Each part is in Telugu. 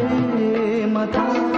ప్రేమధార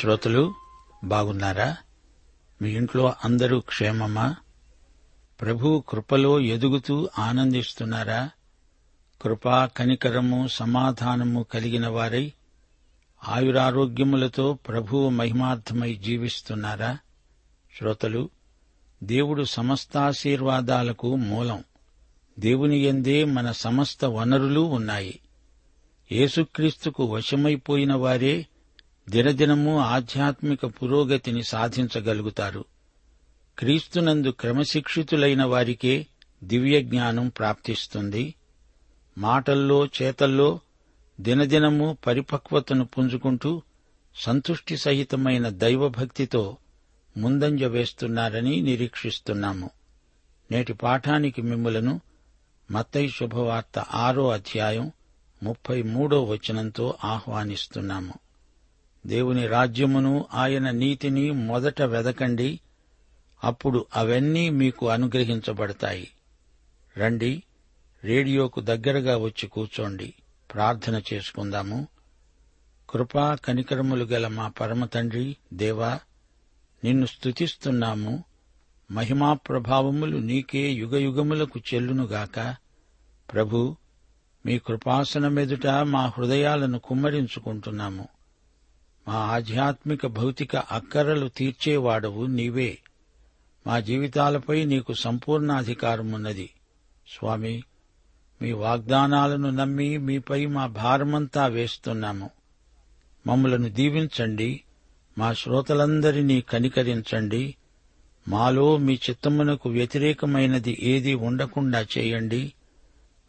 శ్రోతలు బాగున్నారా? మీ ఇంట్లో అందరూ క్షేమమా? ప్రభు కృపలో ఎదుగుతూ ఆనందిస్తున్నారా? కృపా కనికరము సమాధానము కలిగిన వారై ఆయురారోగ్యములతో ప్రభువు మహిమార్థమై జీవిస్తున్నారా? శ్రోతలు దేవుడు సమస్తాశీర్వాదాలకు మూలం. దేవుని ఎందే మన సమస్త వనరులు ఉన్నాయి. యేసుక్రీస్తుకు వశమైపోయిన వారే దినదినము ఆధ్యాత్మిక పురోగతిని సాధించగలుగుతారు. క్రీస్తునందు క్రమశిక్షితులైన వారికే దివ్య జ్ఞానం ప్రాప్తిస్తుంది. మాటల్లో చేతల్లో దినదినము పరిపక్వతను పుంజుకుంటూ సంతుష్టి సహితమైన దైవభక్తితో ముందంజ వేస్తున్నారని నిరీక్షిస్తున్నాము. నేటి పాఠానికి మిమ్ములను మత్తై శుభవార్త ఆరో అధ్యాయం ముప్పై మూడో వచనంతో ఆహ్వానిస్తున్నాము. దేవుని రాజ్యమును ఆయన నీతిని మొదట వెదకండి అప్పుడు అవన్నీ మీకు అనుగ్రహించబడతాయి. రండి రేడియోకు దగ్గరగా వచ్చి కూర్చోండి. ప్రార్థన చేసుకుందాము. కృపా కనికరములు గల మా పరమతండ్రి దేవా నిన్ను స్తుతిస్తున్నాము. మహిమా ప్రభావములు నీకే యుగయుగములకు చెల్లునుగాక. ప్రభు మీ కృపాసనమెదుట మా హృదయాలను కుమ్మరించుకుంటున్నాము. మా ఆధ్యాత్మిక భౌతిక అక్కరలు తీర్చేవాడవు నీవే. మా జీవితాలపై నీకు సంపూర్ణాధికారమున్నది. స్వామి మీ వాగ్దానాలను నమ్మి మీపై మా భారమంతా వేస్తున్నాము. మమ్మలను దీవించండి. మా శ్రోతలందరినీ కనికరించండి. మాలో మీ చిత్తమునకు వ్యతిరేకమైనది ఏదీ ఉండకుండా చేయండి.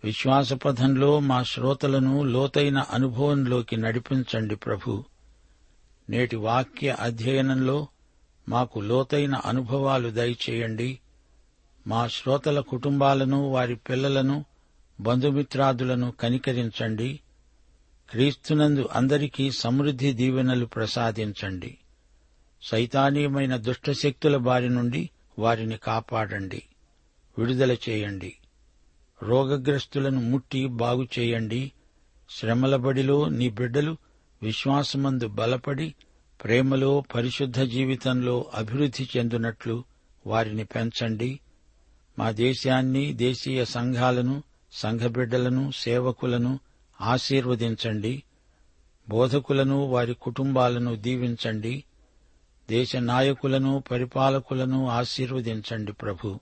విశ్వాసపథంలో మా శ్రోతలను లోతైన అనుభవంలోకి నడిపించండి ప్రభు. నేటి వాక్య అధ్యయనంలో మాకు లోతైన అనుభవాలు దయచేయండి. మా శ్రోతల కుటుంబాలను వారి పిల్లలను బంధుమిత్రాదులను కనికరించండి. క్రీస్తునందు అందరికీ సమృద్ధి దీవెనలు ప్రసాదించండి. సైతానీయమైన దుష్టశక్తుల బారి నుండి వారిని కాపాడండి. విడుదల చేయండి. రోగగ్రస్తులను ముట్టి బాగు చేయండి. శ్రమల బడిలో నీ బిడ్డలు విశ్వాసమందు బలపడి ప్రేమలో పరిశుద్ధ జీవితంలో అభివృద్ధి చెందునట్లు వారిని పెంచండి. మా దేశాన్ని దేశీయ సంఘాలను సంఘబిడ్డలను సేవకులను ఆశీర్వదించండి. బోధకులను వారి కుటుంబాలను దీవించండి. దేశ నాయకులను పరిపాలకులను ఆశీర్వదించండి ప్రభు.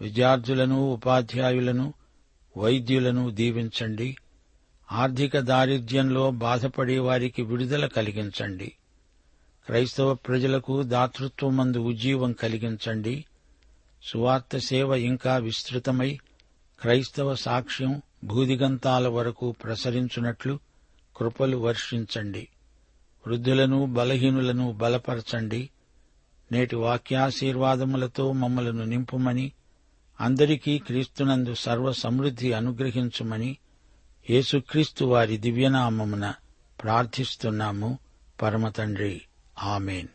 విద్యార్థులను ఉపాధ్యాయులను వైద్యులను దీవించండి. ఆర్థిక దారిద్ర్యంలో బాధపడే వారికి విడుదల కలిగించండి. క్రైస్తవ ప్రజలకు దాతృత్వమందు ఉజ్జీవం కలిగించండి. సువార్త సేవ ఇంకా విస్తృతమై క్రైస్తవ సాక్ష్యం భూదిగంతాల వరకు ప్రసరించున్నట్లు కృపలు వర్షించండి. వృద్ధులను బలహీనులను బలపరచండి. నేటి వాక్యాశీర్వాదములతో మమ్మలను నింపుమని అందరికీ క్రీస్తునందు సర్వ సమృద్ధి అనుగ్రహించుమని యేసుక్రీస్తు వారి దివ్యనామమున ప్రార్థిస్తున్నాము. పరమతండ్రి. ఆమెన్.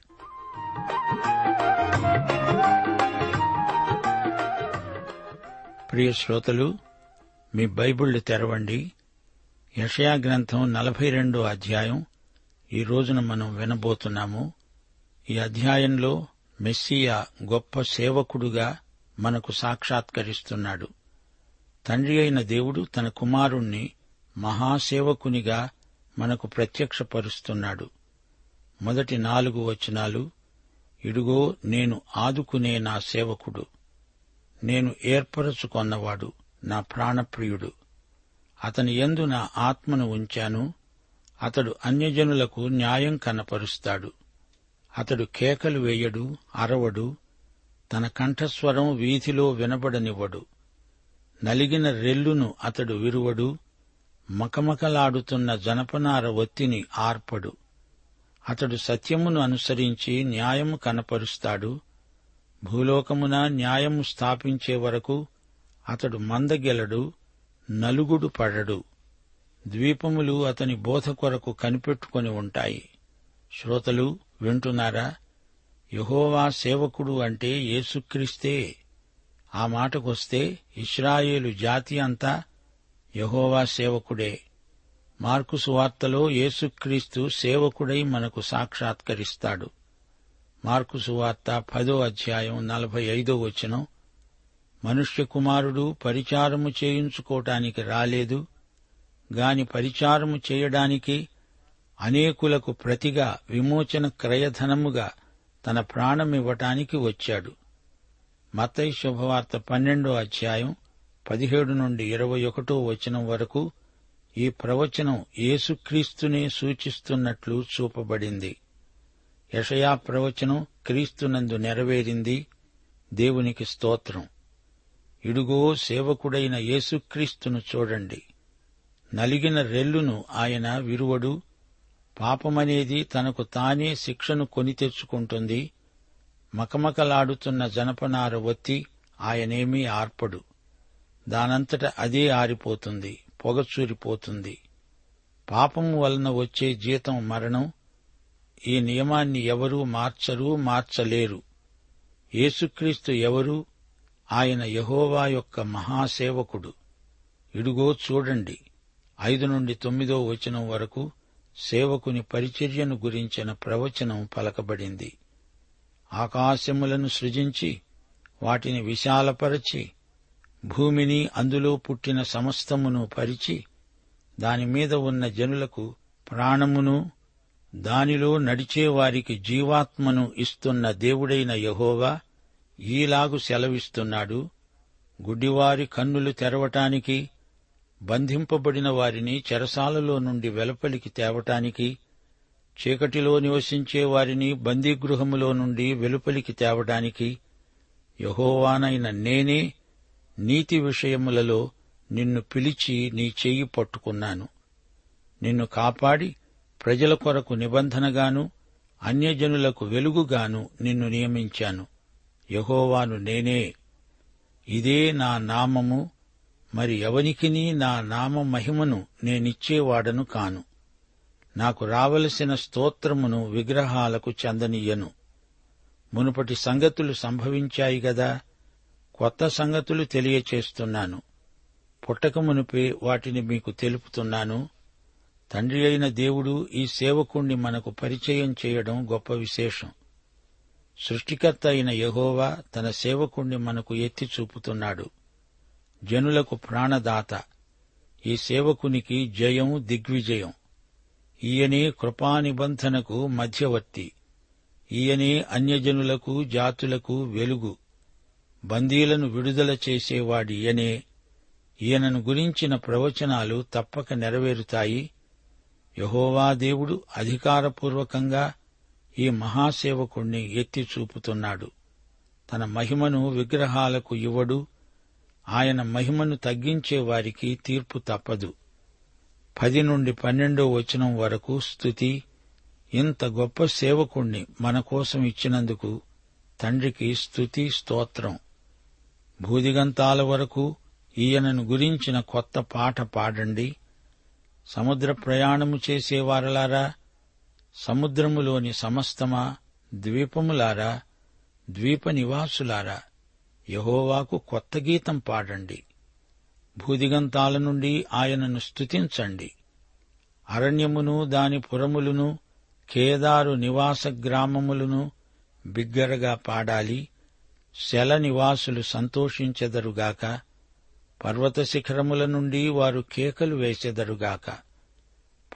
ప్రియ శ్రోతలు మీ బైబిళ్ళు తెరవండి. యషయా గ్రంథం నలభై రెండో అధ్యాయం. ఈ రోజున మనం వినబోతున్నాము. ఈ అధ్యాయంలో మెస్సియా గొప్ప సేవకుడుగా మనకు సాక్షాత్కరిస్తున్నాడు. తండ్రి అయిన దేవుడు తన కుమారుణ్ణి మహాసేవకునిగా మనకు ప్రత్యక్షపరుస్తున్నాడు. మొదటి నాలుగు వచనాలు ఇడుగో నేను ఆదుకునే నా సేవకుడు. నేను ఏర్పరచుకొన్నవాడు నా ప్రాణప్రియుడు. అతని ఎందు నా ఆత్మను ఉంచాను. అతడు అన్యజనులకు న్యాయం కనపరుస్తాడు. అతడు కేకలు వేయడు అరవడు. తన కంఠస్వరం వీధిలో వినబడనివ్వడు. నలిగిన రెల్లును అతడు విరువడు. మకమకలాడుతున్న జనపనార ఒత్తిని ఆర్పడు. అతడు సత్యమును అనుసరించి న్యాయము కనపరుస్తాడు. భూలోకమున న్యాయము స్థాపించే వరకు అతడు మందగెలడు నలుగుడు పడడు. ద్వీపములు అతని బోధ కొరకు కనిపెట్టుకొని ఉంటాయి. శ్రోతలు వింటున్నారా? యహోవా సేవకుడు అంటే యేసుక్రీస్తే. ఆ మాటకొస్తే ఇస్రాయేలు జాతి అంతా యహోవా సేవకుడే. మార్కు సువార్తలో యేసుక్రీస్తు సేవకుడై మనకు సాక్షాత్కరిస్తాడు. మార్కు సువార్త పదో అధ్యాయం నలభై ఐదో వచనం. మనుష్య కుమారుడు పరిచారము చేయించుకోటానికి రాలేదు. గాని పరిచారము చేయడానికి అనేకులకు ప్రతిగా విమోచన క్రయధనముగా తన ప్రాణమివ్వటానికి వచ్చాడు. మతై శుభవార్త పన్నెండో అధ్యాయం పదిహేడు నుండి ఇరవై ఒకటో వచనం వరకు ఈ ప్రవచనం యేసుక్రీస్తునే సూచిస్తున్నట్లు చూపబడింది. యషయా ప్రవచనం క్రీస్తునందు నెరవేరింది. దేవునికి స్తోత్రం. ఇడుగో సేవకుడైన యేసుక్రీస్తును చూడండి. నలిగిన రెల్లును ఆయన విరువడు. పాపమనేది తనకు తానే శిక్షను కొని తెచ్చుకుంటుంది. మకమకలాడుతున్న జనపనార ఒత్తి ఆయనేమీ ఆర్పడు. దానంతట అదే ఆరిపోతుంది పొగచూరిపోతుంది. పాపము వలన వచ్చే జీతం మరణం ఈ నియమాన్ని ఎవరూ మార్చరు మార్చలేరు. యేసుక్రీస్తు ఎవరు? ఆయన యహోవా యొక్క మహాసేవకుడు. ఇడుగో చూడండి ఐదు నుండి తొమ్మిదో వచనం వరకు సేవకుని పరిచర్యను గురించిన ప్రవచనం పలకబడింది. ఆకాశములను సృజించి వాటిని విశాలపరచి భూమిని అందులో పుట్టిన సమస్తమును పరిచి దానిమీద ఉన్న జనులకు ప్రాణమును దానిలో నడిచే వారికి జీవాత్మను ఇస్తున్న దేవుడైన యహోవా ఈలాగు సెలవిస్తున్నాడు. గుడ్డివారి కన్నులు తెరవటానికి బంధింపబడిన వారిని చెరసాలలో నుండి వెలుపలికి తేవటానికి చీకటిలో నివసించే వారిని బందీగృహములో నుండి వెలుపలికి తేవటానికి యహోవానైన నేనే నీతి విషయములలో నిన్ను పిలిచి నీ చెయ్యి పట్టుకున్నాను. నిన్ను కాపాడి ప్రజల కొరకు నిబంధనగాను అన్యజనులకు వెలుగుగాను నిన్ను నియమించాను. యహోవాను నేనే. ఇదే నా నామము మరి ఎవనికిని నా నామ మహిమను నేనిచ్చేవాడను కాను. నాకు రావలసిన స్తోత్రమును విగ్రహాలకు చెందనీయను. మునుపటి సంగతులు సంభవించాయి గదా కొత్త సంగతులు తెలియచేస్తున్నాను. పుట్టకమునిపే వాటిని మీకు తెలుపుతున్నాను. తండ్రి అయిన దేవుడు ఈ సేవకుణ్ణి మనకు పరిచయం చేయడం గొప్ప విశేషం. సృష్టికర్త అయిన యహోవా తన సేవకుణ్ణి మనకు ఎత్తి చూపుతున్నాడు. జనులకు ప్రాణదాత. ఈ సేవకునికి జయం దిగ్విజయం. ఈయనే కృపానిబంధనకు మధ్యవర్తి. ఈయనే అన్యజనులకు జాతులకు వెలుగు. బందీలను విడుదల చేసేవాడి ఈయనే. ఈయనను గురించిన ప్రవచనాలు తప్పక నెరవేరుతాయి. యహోవా దేవుడు అధికారపూర్వకంగా ఈ మహాసేవకుణ్ణి ఎత్తి చూపుతున్నాడు తన మహిమను విగ్రహాలకు ఇవ్వడు. ఆయన మహిమను తగ్గించే వారికి తీర్పు తప్పదు. పది నుండి పన్నెండో వచనం వరకు స్థుతి ఇంత గొప్ప సేవకుణ్ణి మన కోసం ఇచ్చినందుకు తండ్రికి స్తుతి స్తోత్రం. భూదిగంతాల వరకు ఈయనను గురించిన కొత్త పాట పాడండి. సముద్ర ప్రయాణము చేసేవారలారా సముద్రములోని సమస్తమా ద్వీపములారా ద్వీప నివాసులారా యహోవాకు కొత్త గీతం పాడండి. భూదిగంతాల నుండి ఆయనను స్తుతించండి. అరణ్యమును దాని పురములను కేదారు నివాస గ్రామములను బిగ్గరగా పాడాలి. శల నివాసులు సంతోషించెదరుగాక పర్వత శిఖరముల నుండి వారు కేకలు వేసెదరుగాక.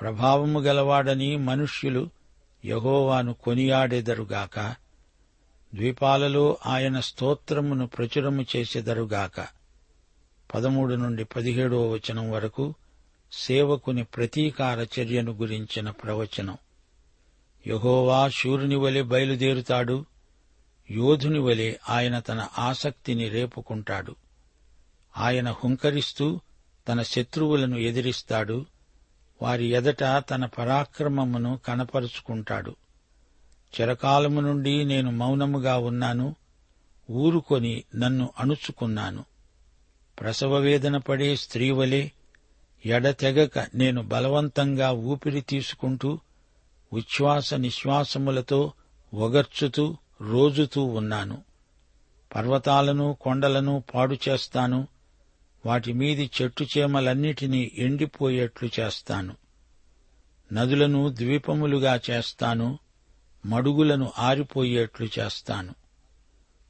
ప్రభావము గలవాడని మనుష్యులు యహోవాను కొనియాడెదరుగాక. ద్వీపాలలో ఆయన స్తోత్రమును ప్రచురము చేసెదరుగాక. పదమూడు నుండి పదిహేడవ వచనం వరకు సేవకుని ప్రతీకార చర్యను గురించిన ప్రవచనం. యహోవా శూరుని వలె బయలుదేరుతాడు యోధుని వలె ఆయన తన ఆసక్తిని రేపుకుంటాడు. ఆయన హుంకరిస్తూ తన శత్రువులను ఎదిరిస్తాడు. వారి ఎదట తన పరాక్రమమును కనపరుచుకుంటాడు. చిరకాలము నుండి నేను మౌనముగా ఉన్నాను. ఊరుకొని నన్ను అణుచుకున్నాను. ప్రసవవేదన పడే స్త్రీవలే ఎడతెగక నేను బలవంతంగా ఊపిరి తీసుకుంటూ ఉచ్ఛ్వాస నిశ్వాసములతో ఒగర్చుతూ రోజుతూ ఉన్నాను. పర్వతాలను కొండలను పాడు చేస్తాను. వాటి మీది చెట్టు చేమలన్నిటినీ ఎండిపోయేట్లు చేస్తాను. నదులను ద్వీపములుగా చేస్తాను. మడుగులను ఆరిపోయేట్లు చేస్తాను.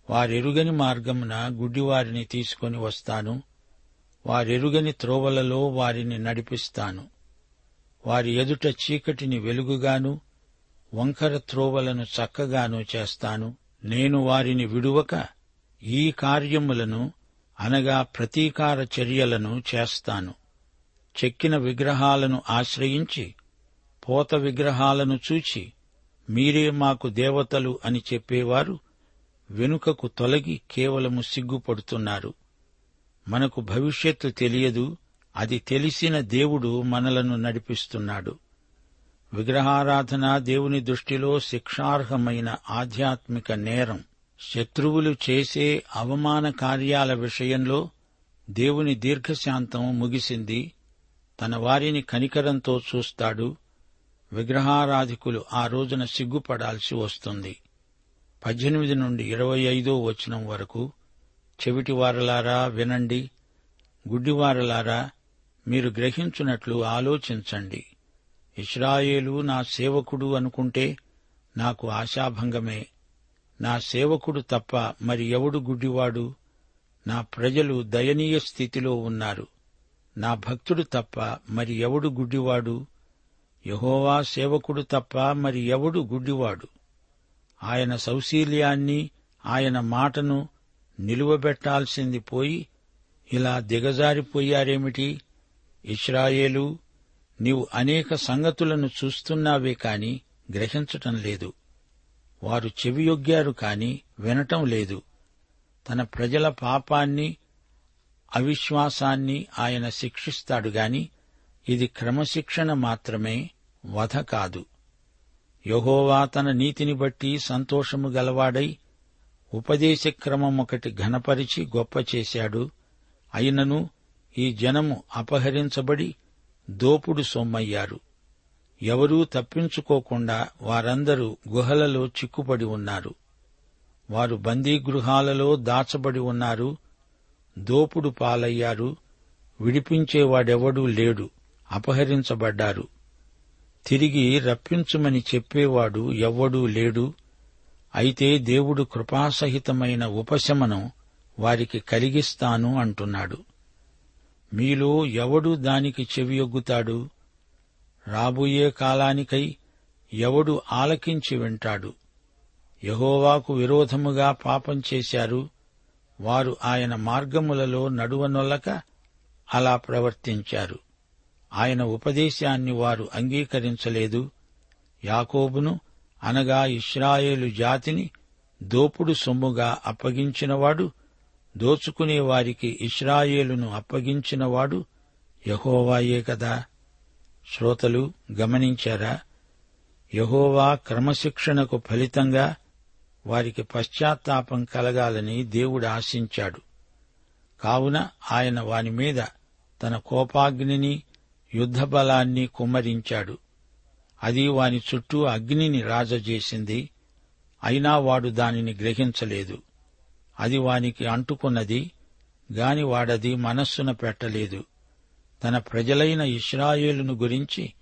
వారెరుగని మార్గమున గుడ్డివారిని తీసుకొని వస్తాను. వారెరుగని త్రోవలలో వారిని నడిపిస్తాను. వారి ఎదుట చీకటిని వెలుగుగాను వంకర త్రోవలను చక్కగాను చేస్తాను. నేను వారిని విడువక ఈ కార్యములను అనగా ప్రతీకార చర్యలను చేస్తాను. చెక్కిన విగ్రహాలను ఆశ్రయించి పోత విగ్రహాలను చూచి మీరే మాకు దేవతలు అని చెప్పేవారు వెనుకకు తొలగి కేవలము సిగ్గుపడుతున్నారు. మనకు భవిష్యత్తు తెలియదు అది తెలిసిన దేవుడు మనలను నడిపిస్తున్నాడు. విగ్రహారాధన దేవుని దృష్టిలో శిక్షార్హమైన ఆధ్యాత్మిక నేరం. శత్రువులు చేసే అవమాన కార్యాల విషయంలో దేవుని దీర్ఘశాంతం ముగిసింది. తన వారిని కనికరంతో చూస్తాడు. విగ్రహారాధికులు ఆ రోజున సిగ్గుపడాల్సి వస్తుంది. పద్దెనిమిది నుండి ఇరవై ఐదో వచనం వరకు చెవిటివారలారా వినండి. గుడ్డివారలారా మీరు గ్రహించున్నట్లు ఆలోచించండి. ఇస్రాయేలు నా సేవకుడు అనుకుంటే నాకు ఆశాభంగమే. నా సేవకుడు తప్ప మరి ఎవడు గుడ్డివాడు? నా ప్రజలు దయనీయ స్థితిలో ఉన్నారు. నా భక్తుడు తప్ప మరి ఎవడు గుడ్డివాడు? యహోవా సేవకుడు తప్ప మరి ఎవడు గుడ్డివాడు? ఆయన సౌశీల్యాన్ని ఆయన మాటను నిలువబెట్టాల్సింది పోయి ఇలా దిగజారిపోయారేమిటి? ఇస్రాయేలు నీవు అనేక సంగతులను చూస్తున్నావే కాని గ్రహించటం లేదు. వారు చెవియొగ్గారు కాని వినటం లేదు. తన ప్రజల పాపాన్ని అవిశ్వాసాన్ని ఆయన శిక్షిస్తాడు గాని ఇది క్రమశిక్షణ మాత్రమే వధ కాదు. యహోవా తన నీతిని బట్టి సంతోషము గలవాడై ఉపదేశ క్రమం ఒకటి ఘనపరిచి గొప్ప చేశాడు. అయినను ఈ జనము అపహరించబడి దోపుడు సొమ్మయ్యారు. ఎవరూ తప్పించుకోకుండా వారందరూ గుహలలో చిక్కుపడి ఉన్నారు. వారు బందీగృహాలలో దాచబడి ఉన్నారు. దోపుడు పాలయ్యారు. విడిపించేవాడెవడూ లేడు. అపహరించబడ్డారు. తిరిగి రప్పించుమని చెప్పేవాడు ఎవ్వడూ లేడు. అయితే దేవుడు కృపాసహితమైన ఉపశమనం వారికి కలిగిస్తాను అంటున్నాడు. మీలో ఎవడు దానికి చెవియొగ్గుతాడు? రాబోయే కాలానికై ఎవడు ఆలకించి వింటాడు? యహోవాకు విరోధముగా పాపం చేశారు వారు ఆయన మార్గములలో నడువనొల్లక అలా ప్రవర్తించారు. ఆయన ఉపదేశాన్ని వారు అంగీకరించలేదు. యాకోబును అనగా ఇస్రాయేలు జాతిని దోపుడు సొమ్ముగా అప్పగించినవాడు దోచుకునే వారికి ఇస్రాయేలును అప్పగించినవాడు యహోవాయే కదా. శ్రోతలు గమనించారా? యహోవా క్రమశిక్షణకు ఫలితంగా వారికి పశ్చాత్తాపం కలగాలని దేవుడు ఆశించాడు. కావున ఆయన వాని మీద తన కోపాగ్నిని యుద్ధబలాన్ని కుమ్మరించాడు. అది వాని చుట్టూ అగ్నిని రాజజేసింది. అయినా వాడు దానిని గ్రహించలేదు. అది వానికి అంటుకున్నది గాని వాడది మనస్సున పెట్టలేదు. తన ప్రజలైన ఇస్రాయేలును గురించి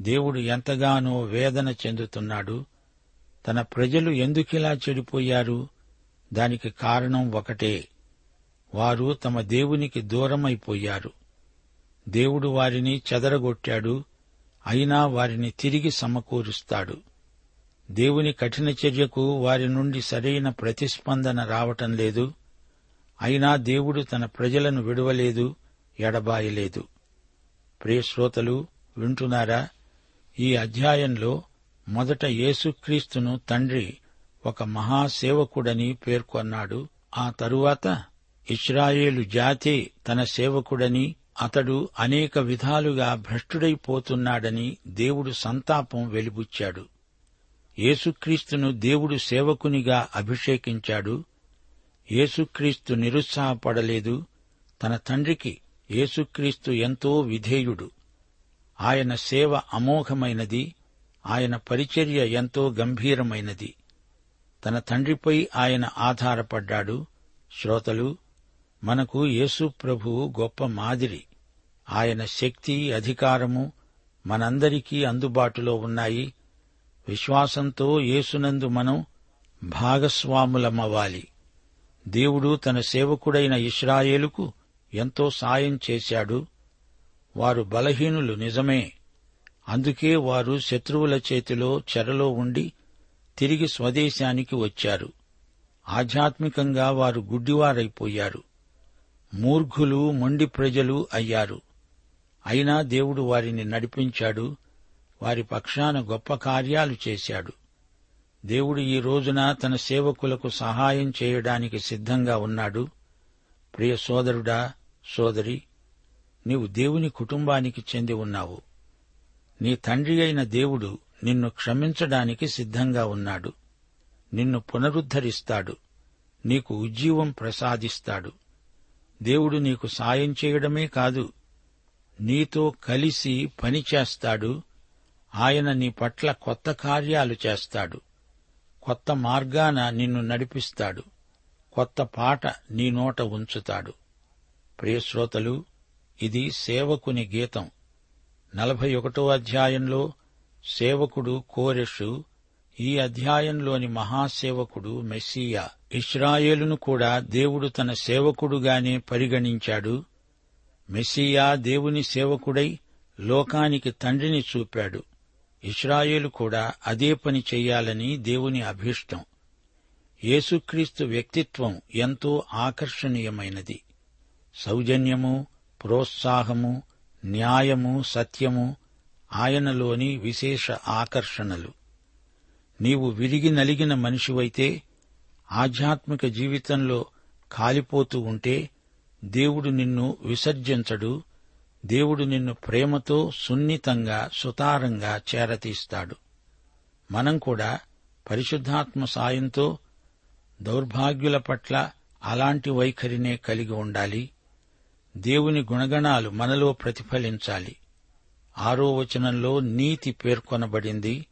దేవుడు ఎంతగానో వేదన చెందుతున్నాడు. తన ప్రజలు ఎందుకిలా చెడిపోయారు? దానికి కారణం ఒకటే. వారు తమ దేవునికి దూరమైపోయారు. దేవుడు వారిని చెదరగొట్టాడు అయినా వారిని తిరిగి సమకూరుస్తాడు. దేవుని కఠిన చర్యకు వారి నుండి సరైన ప్రతిస్పందన రావటం లేదు. అయినా దేవుడు తన ప్రజలను విడవలేదు ఎడబాయలేదు. ప్రియశ్రోతలు వింటున్నారా? ఈ అధ్యాయంలో మొదట యేసుక్రీస్తును తండ్రి ఒక మహాసేవకుడని పేర్కొన్నాడు. ఆ తరువాత ఇస్రాయేలు జాతి తన సేవకుడని అతడు అనేక విధాలుగా భ్రష్టుడైపోతున్నాడని దేవుడు సంతాపం వెలిబుచ్చాడు. యేసుక్రీస్తును దేవుడు సేవకునిగా అభిషేకించాడు. యేసుక్రీస్తు నిరుత్సాహపడలేదు. తన తండ్రికి యేసుక్రీస్తు ఎంతో విధేయుడు. ఆయన సేవ అమోఘమైనది. ఆయన పరిచర్య ఎంతో గంభీరమైనది. తన తండ్రిపై ఆయన ఆధారపడ్డాడు. శ్రోతలు మనకు యేసు ప్రభువు గొప్ప మాదిరి. ఆయన శక్తి అధికారము మనందరికీ అందుబాటులో ఉన్నాయి. విశ్వాసంతో యేసునందు మనం భాగస్వాములమవ్వాలి. దేవుడు తన సేవకుడైన ఇస్రాయేలుకు ఎంతో సాయం చేశాడు. వారు బలహీనులు నిజమే. అందుకే వారు శత్రువుల చేతిలో చెరలో ఉండి తిరిగి స్వదేశానికి వచ్చారు. ఆధ్యాత్మికంగా వారు గుడ్డివారైపోయారు. మూర్ఘులు మొండి ప్రజలు అయ్యారు. అయినా దేవుడు వారిని నడిపించాడు. వారి పక్షాన గొప్ప కార్యాలు చేశాడు. దేవుడు ఈ రోజున తన సేవకులకు సహాయం చేయడానికి సిద్ధంగా ఉన్నాడు. ప్రియ సోదరుడా సోదరి నీవు దేవుని కుటుంబానికి చెంది ఉన్నావు. నీ తండ్రి అయిన దేవుడు నిన్ను క్షమించడానికి సిద్ధంగా ఉన్నాడు. నిన్ను పునరుద్ధరిస్తాడు. నీకు ఉజ్జీవం ప్రసాదిస్తాడు. దేవుడు నీకు సాయం చేయడమే కాదు నీతో కలిసి పని చేస్తాడు. ఆయన నీ పట్ల కొత్త కార్యాలు చేస్తాడు. కొత్త మార్గాన నిన్ను నడిపిస్తాడు. కొత్త పాట నీ నోట ఉంచుతాడు. ప్రియశ్రోతలు ఇది సేవకుని గీతం. నలభై ఒకటో అధ్యాయంలో సేవకుడు కోరెషు ఈ అధ్యాయంలోని మహాసేవకుడు మెస్సియా. ఇస్రాయేలును కూడా దేవుడు తన సేవకుడుగానే పరిగణించాడు. మెస్సియా దేవుని సేవకుడై లోకానికి తండ్రిని చూపాడు. ఇస్రాయేలు కూడా అదే పని చెయ్యాలని దేవుని అభీష్టం. యేసుక్రీస్తు వ్యక్తిత్వం ఎంతో ఆకర్షణీయమైనది. సౌజన్యము ప్రోత్సాహము న్యాయము సత్యము ఆయనలోని విశేష ఆకర్షణలు. నీవు విరిగి నలిగిన మనిషివైతే ఆధ్యాత్మిక జీవితంలో కాలిపోతూ ఉంటే దేవుడు నిన్ను విసర్జించడు దేవుడు నిన్ను ప్రేమతో సున్నితంగా సుతారంగా చేరతీస్తాడు. మనం కూడా పరిశుద్ధాత్మ సాయంతో దౌర్భాగ్యుల పట్ల అలాంటి వైఖరినే కలిగి ఉండాలి. దేవుని గుణగణాలు మనలో ప్రతిఫలించాలి. ఆరో వచనంలో నీతి పేర్కొనబడింది.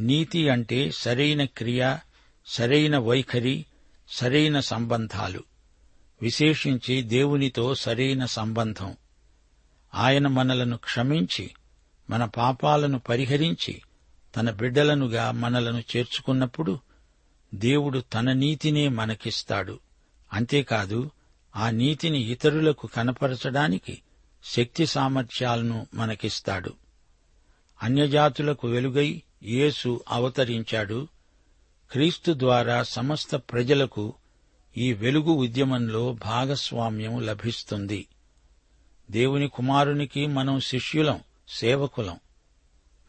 నీతి అంటే సరైన క్రియ సరైన వైఖరి సరైన సంబంధాలు. విశేషించి దేవునితో సరైన సంబంధం. ఆయన మనలను క్షమించి మన పాపాలను పరిహరించి తన బిడ్డలనుగా మనలను చేర్చుకున్నప్పుడు దేవుడు తన నీతినే మనకిస్తాడు. అంతేకాదు ఆ నీతిని ఇతరులకు కనపరచడానికి శక్తి సామర్థ్యాలను మనకిస్తాడు. అన్యజాతులకు వెలుగై యేసు అవతరించాడు. క్రీస్తు ద్వారా సమస్త ప్రజలకు ఈ వెలుగు ఉద్యమంలో భాగస్వామ్యం లభిస్తుంది. దేవుని కుమారునికి మనం శిష్యులం సేవకులం.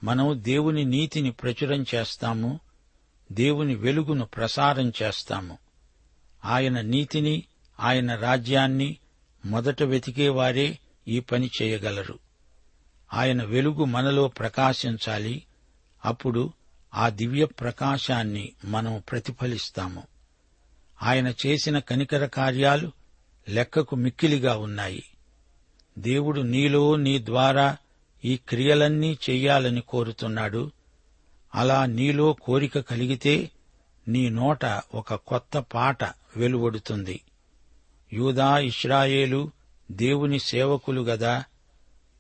మనం దేవుని నీతిని ప్రచురం చేస్తాము దేవుని వెలుగును ప్రసారం చేస్తాము. ఆయన నీతిని ఆయన రాజ్యాన్ని మొదట వెతికేవారే ఈ పని చేయగలరు. ఆయన వెలుగు మనలో ప్రకాశించాలి అప్పుడు ఆ దివ్య ప్రకాశాన్ని మనం ప్రతిఫలిస్తాము. ఆయన చేసిన కనికర కార్యాలు లెక్కకు మిక్కిలిగా ఉన్నాయి. దేవుడు నీలో నీ ద్వారా ఈ క్రియలన్నీ చెయ్యాలని కోరుతున్నాడు. అలా నీలో కోరిక కలిగితే నీ నోట ఒక కొత్త పాట వెలువడుతుంది. యూదా ఇస్రాయేలు దేవుని సేవకులు గదా.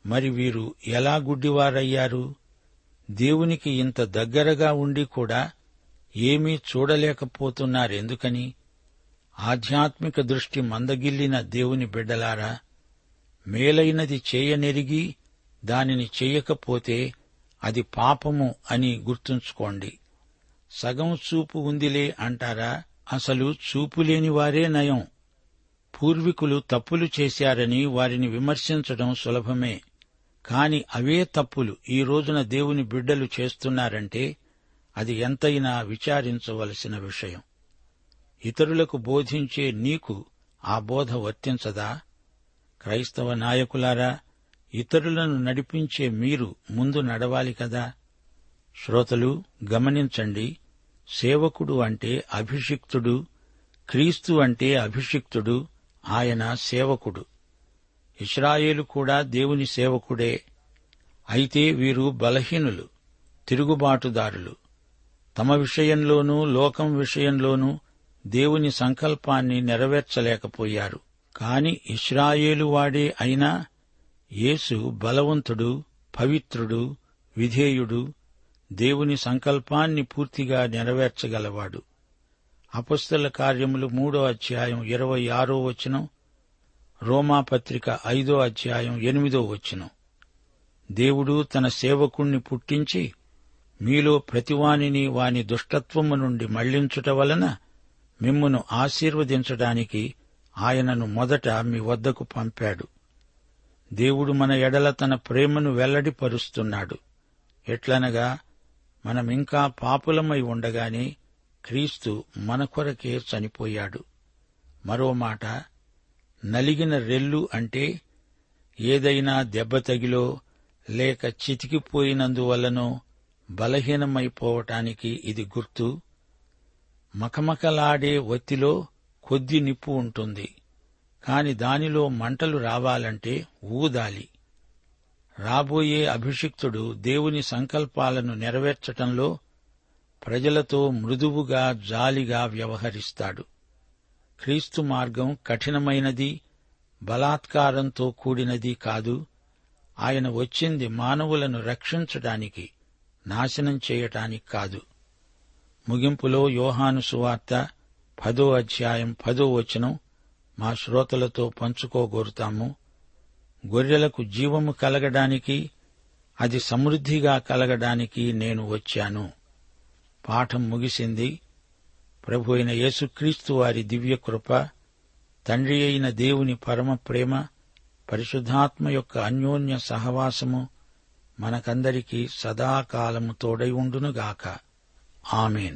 మరి వీరు ఎలా గుడ్డివారయ్యారు? దేవునికి ఇంత దగ్గరగా ఉండి కూడా ఏమీ చూడలేకపోతున్నారెందుకని? ఆధ్యాత్మిక దృష్టి మందగిల్లిన దేవుని బిడ్డలారా మేలైనది చేయనెరిగి దానిని చేయకపోతే అది పాపము అని గుర్తుంచుకోండి. సగం చూపు ఉందిలే అంటారా? అసలు చూపులేని వారే నయం. పూర్వీకులు తప్పులు చేశారని వారిని విమర్శించడం సులభమే. కాని అవే తప్పులు ఈ రోజున దేవుని బిడ్డలు చేస్తున్నారంటే అది ఎంతైనా విచారించవలసిన విషయం. ఇతరులకు బోధించే నీకు ఆ బోధ వర్తించదా? క్రైస్తవ నాయకులారా ఇతరులను నడిపించే మీరు ముందు నడవాలి కదా? శ్రోతలు గమనించండి. సేవకుడు అంటే అభిషిక్తుడు క్రీస్తు అంటే అభిషిక్తుడు ఆయన సేవకుడు. ఇస్రాయేలు కూడా దేవుని సేవకుడే. అయితే వీరు బలహీనులు తిరుగుబాటుదారులు. తమ విషయంలోనూ లోకం విషయంలోనూ దేవుని సంకల్పాన్ని నెరవేర్చలేకపోయారు. కాని ఇస్రాయేలు వాడే అయినా యేసు బలవంతుడు పవిత్రుడు విధేయుడు దేవుని సంకల్పాన్ని పూర్తిగా నెరవేర్చగలవాడు. అపస్తుల కార్యములు మూడో అధ్యాయం ఇరవై ఆరో వచనం రోమాపత్రిక ఐదో అధ్యాయం ఎనిమిదో వచనం. దేవుడు తన సేవకుణ్ణి పుట్టించి మీలో ప్రతివానిని వాని దుష్టత్వము నుండి మళ్ళించుట వలన మిమ్మును ఆశీర్వదించడానికి ఆయనను మొదట మీ వద్దకు పంపాడు. దేవుడు మన ఎడల తన ప్రేమను వెల్లడిపరుస్తున్నాడు. ఎట్లనగా మనమింకా పాపులమై ఉండగానే క్రీస్తు మన కొరకే చనిపోయాడు. మరో మాట నలిగిన రెల్లు అంటే ఏదైనా దెబ్బ తగిలో లేక చితికిపోయినందువల్లనో బలహీనమైపోవటానికి ఇది గుర్తు. మకమకలాడే ఒత్తిలో కొద్ది నిప్పు ఉంటుంది. కాని దానిలో మంటలు రావాలంటే ఊదాలి రాబోయే అభిషిక్తుడు దేవుని సంకల్పాలను నెరవేర్చటంలో ప్రజలతో మృదువుగా జాలిగా వ్యవహరిస్తాడు. క్రీస్తు మార్గం కఠినమైనది బలాత్కారంతో కూడినది కాదు. ఆయన వచ్చింది మానవులను రక్షించటానికి నాశనం చేయటానికి కాదు. ముగింపులో యోహాను సువార్త పదో అధ్యాయం పదో వచనం మా శ్రోతలతో పంచుకోగోరుతాము. గొర్రెలకు జీవము కలగడానికి అది సమృద్ధిగా కలగడానికి నేను వచ్చాను. పాఠం ముగిసింది. ప్రభు అయిన యేసుక్రీస్తు వారి దివ్య కృప తండ్రి అయిన దేవుని పరమ ప్రేమ పరిశుద్ధాత్మ యొక్క అన్యోన్య సహవాసము మనకందరికీ సదాకాలము తోడై ఉండునుగాక. ఆమెన్.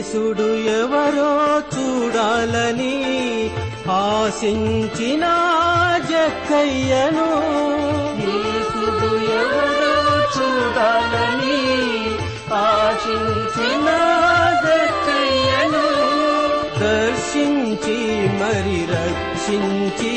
యేసుడు ఎవరో చూడాలని ఆశించిన జక్కయ్యను. యేసుడు ఎవరో చూడాలని ఆశించిన జక్కయ్యను. దర్శించి మరి రక్షించి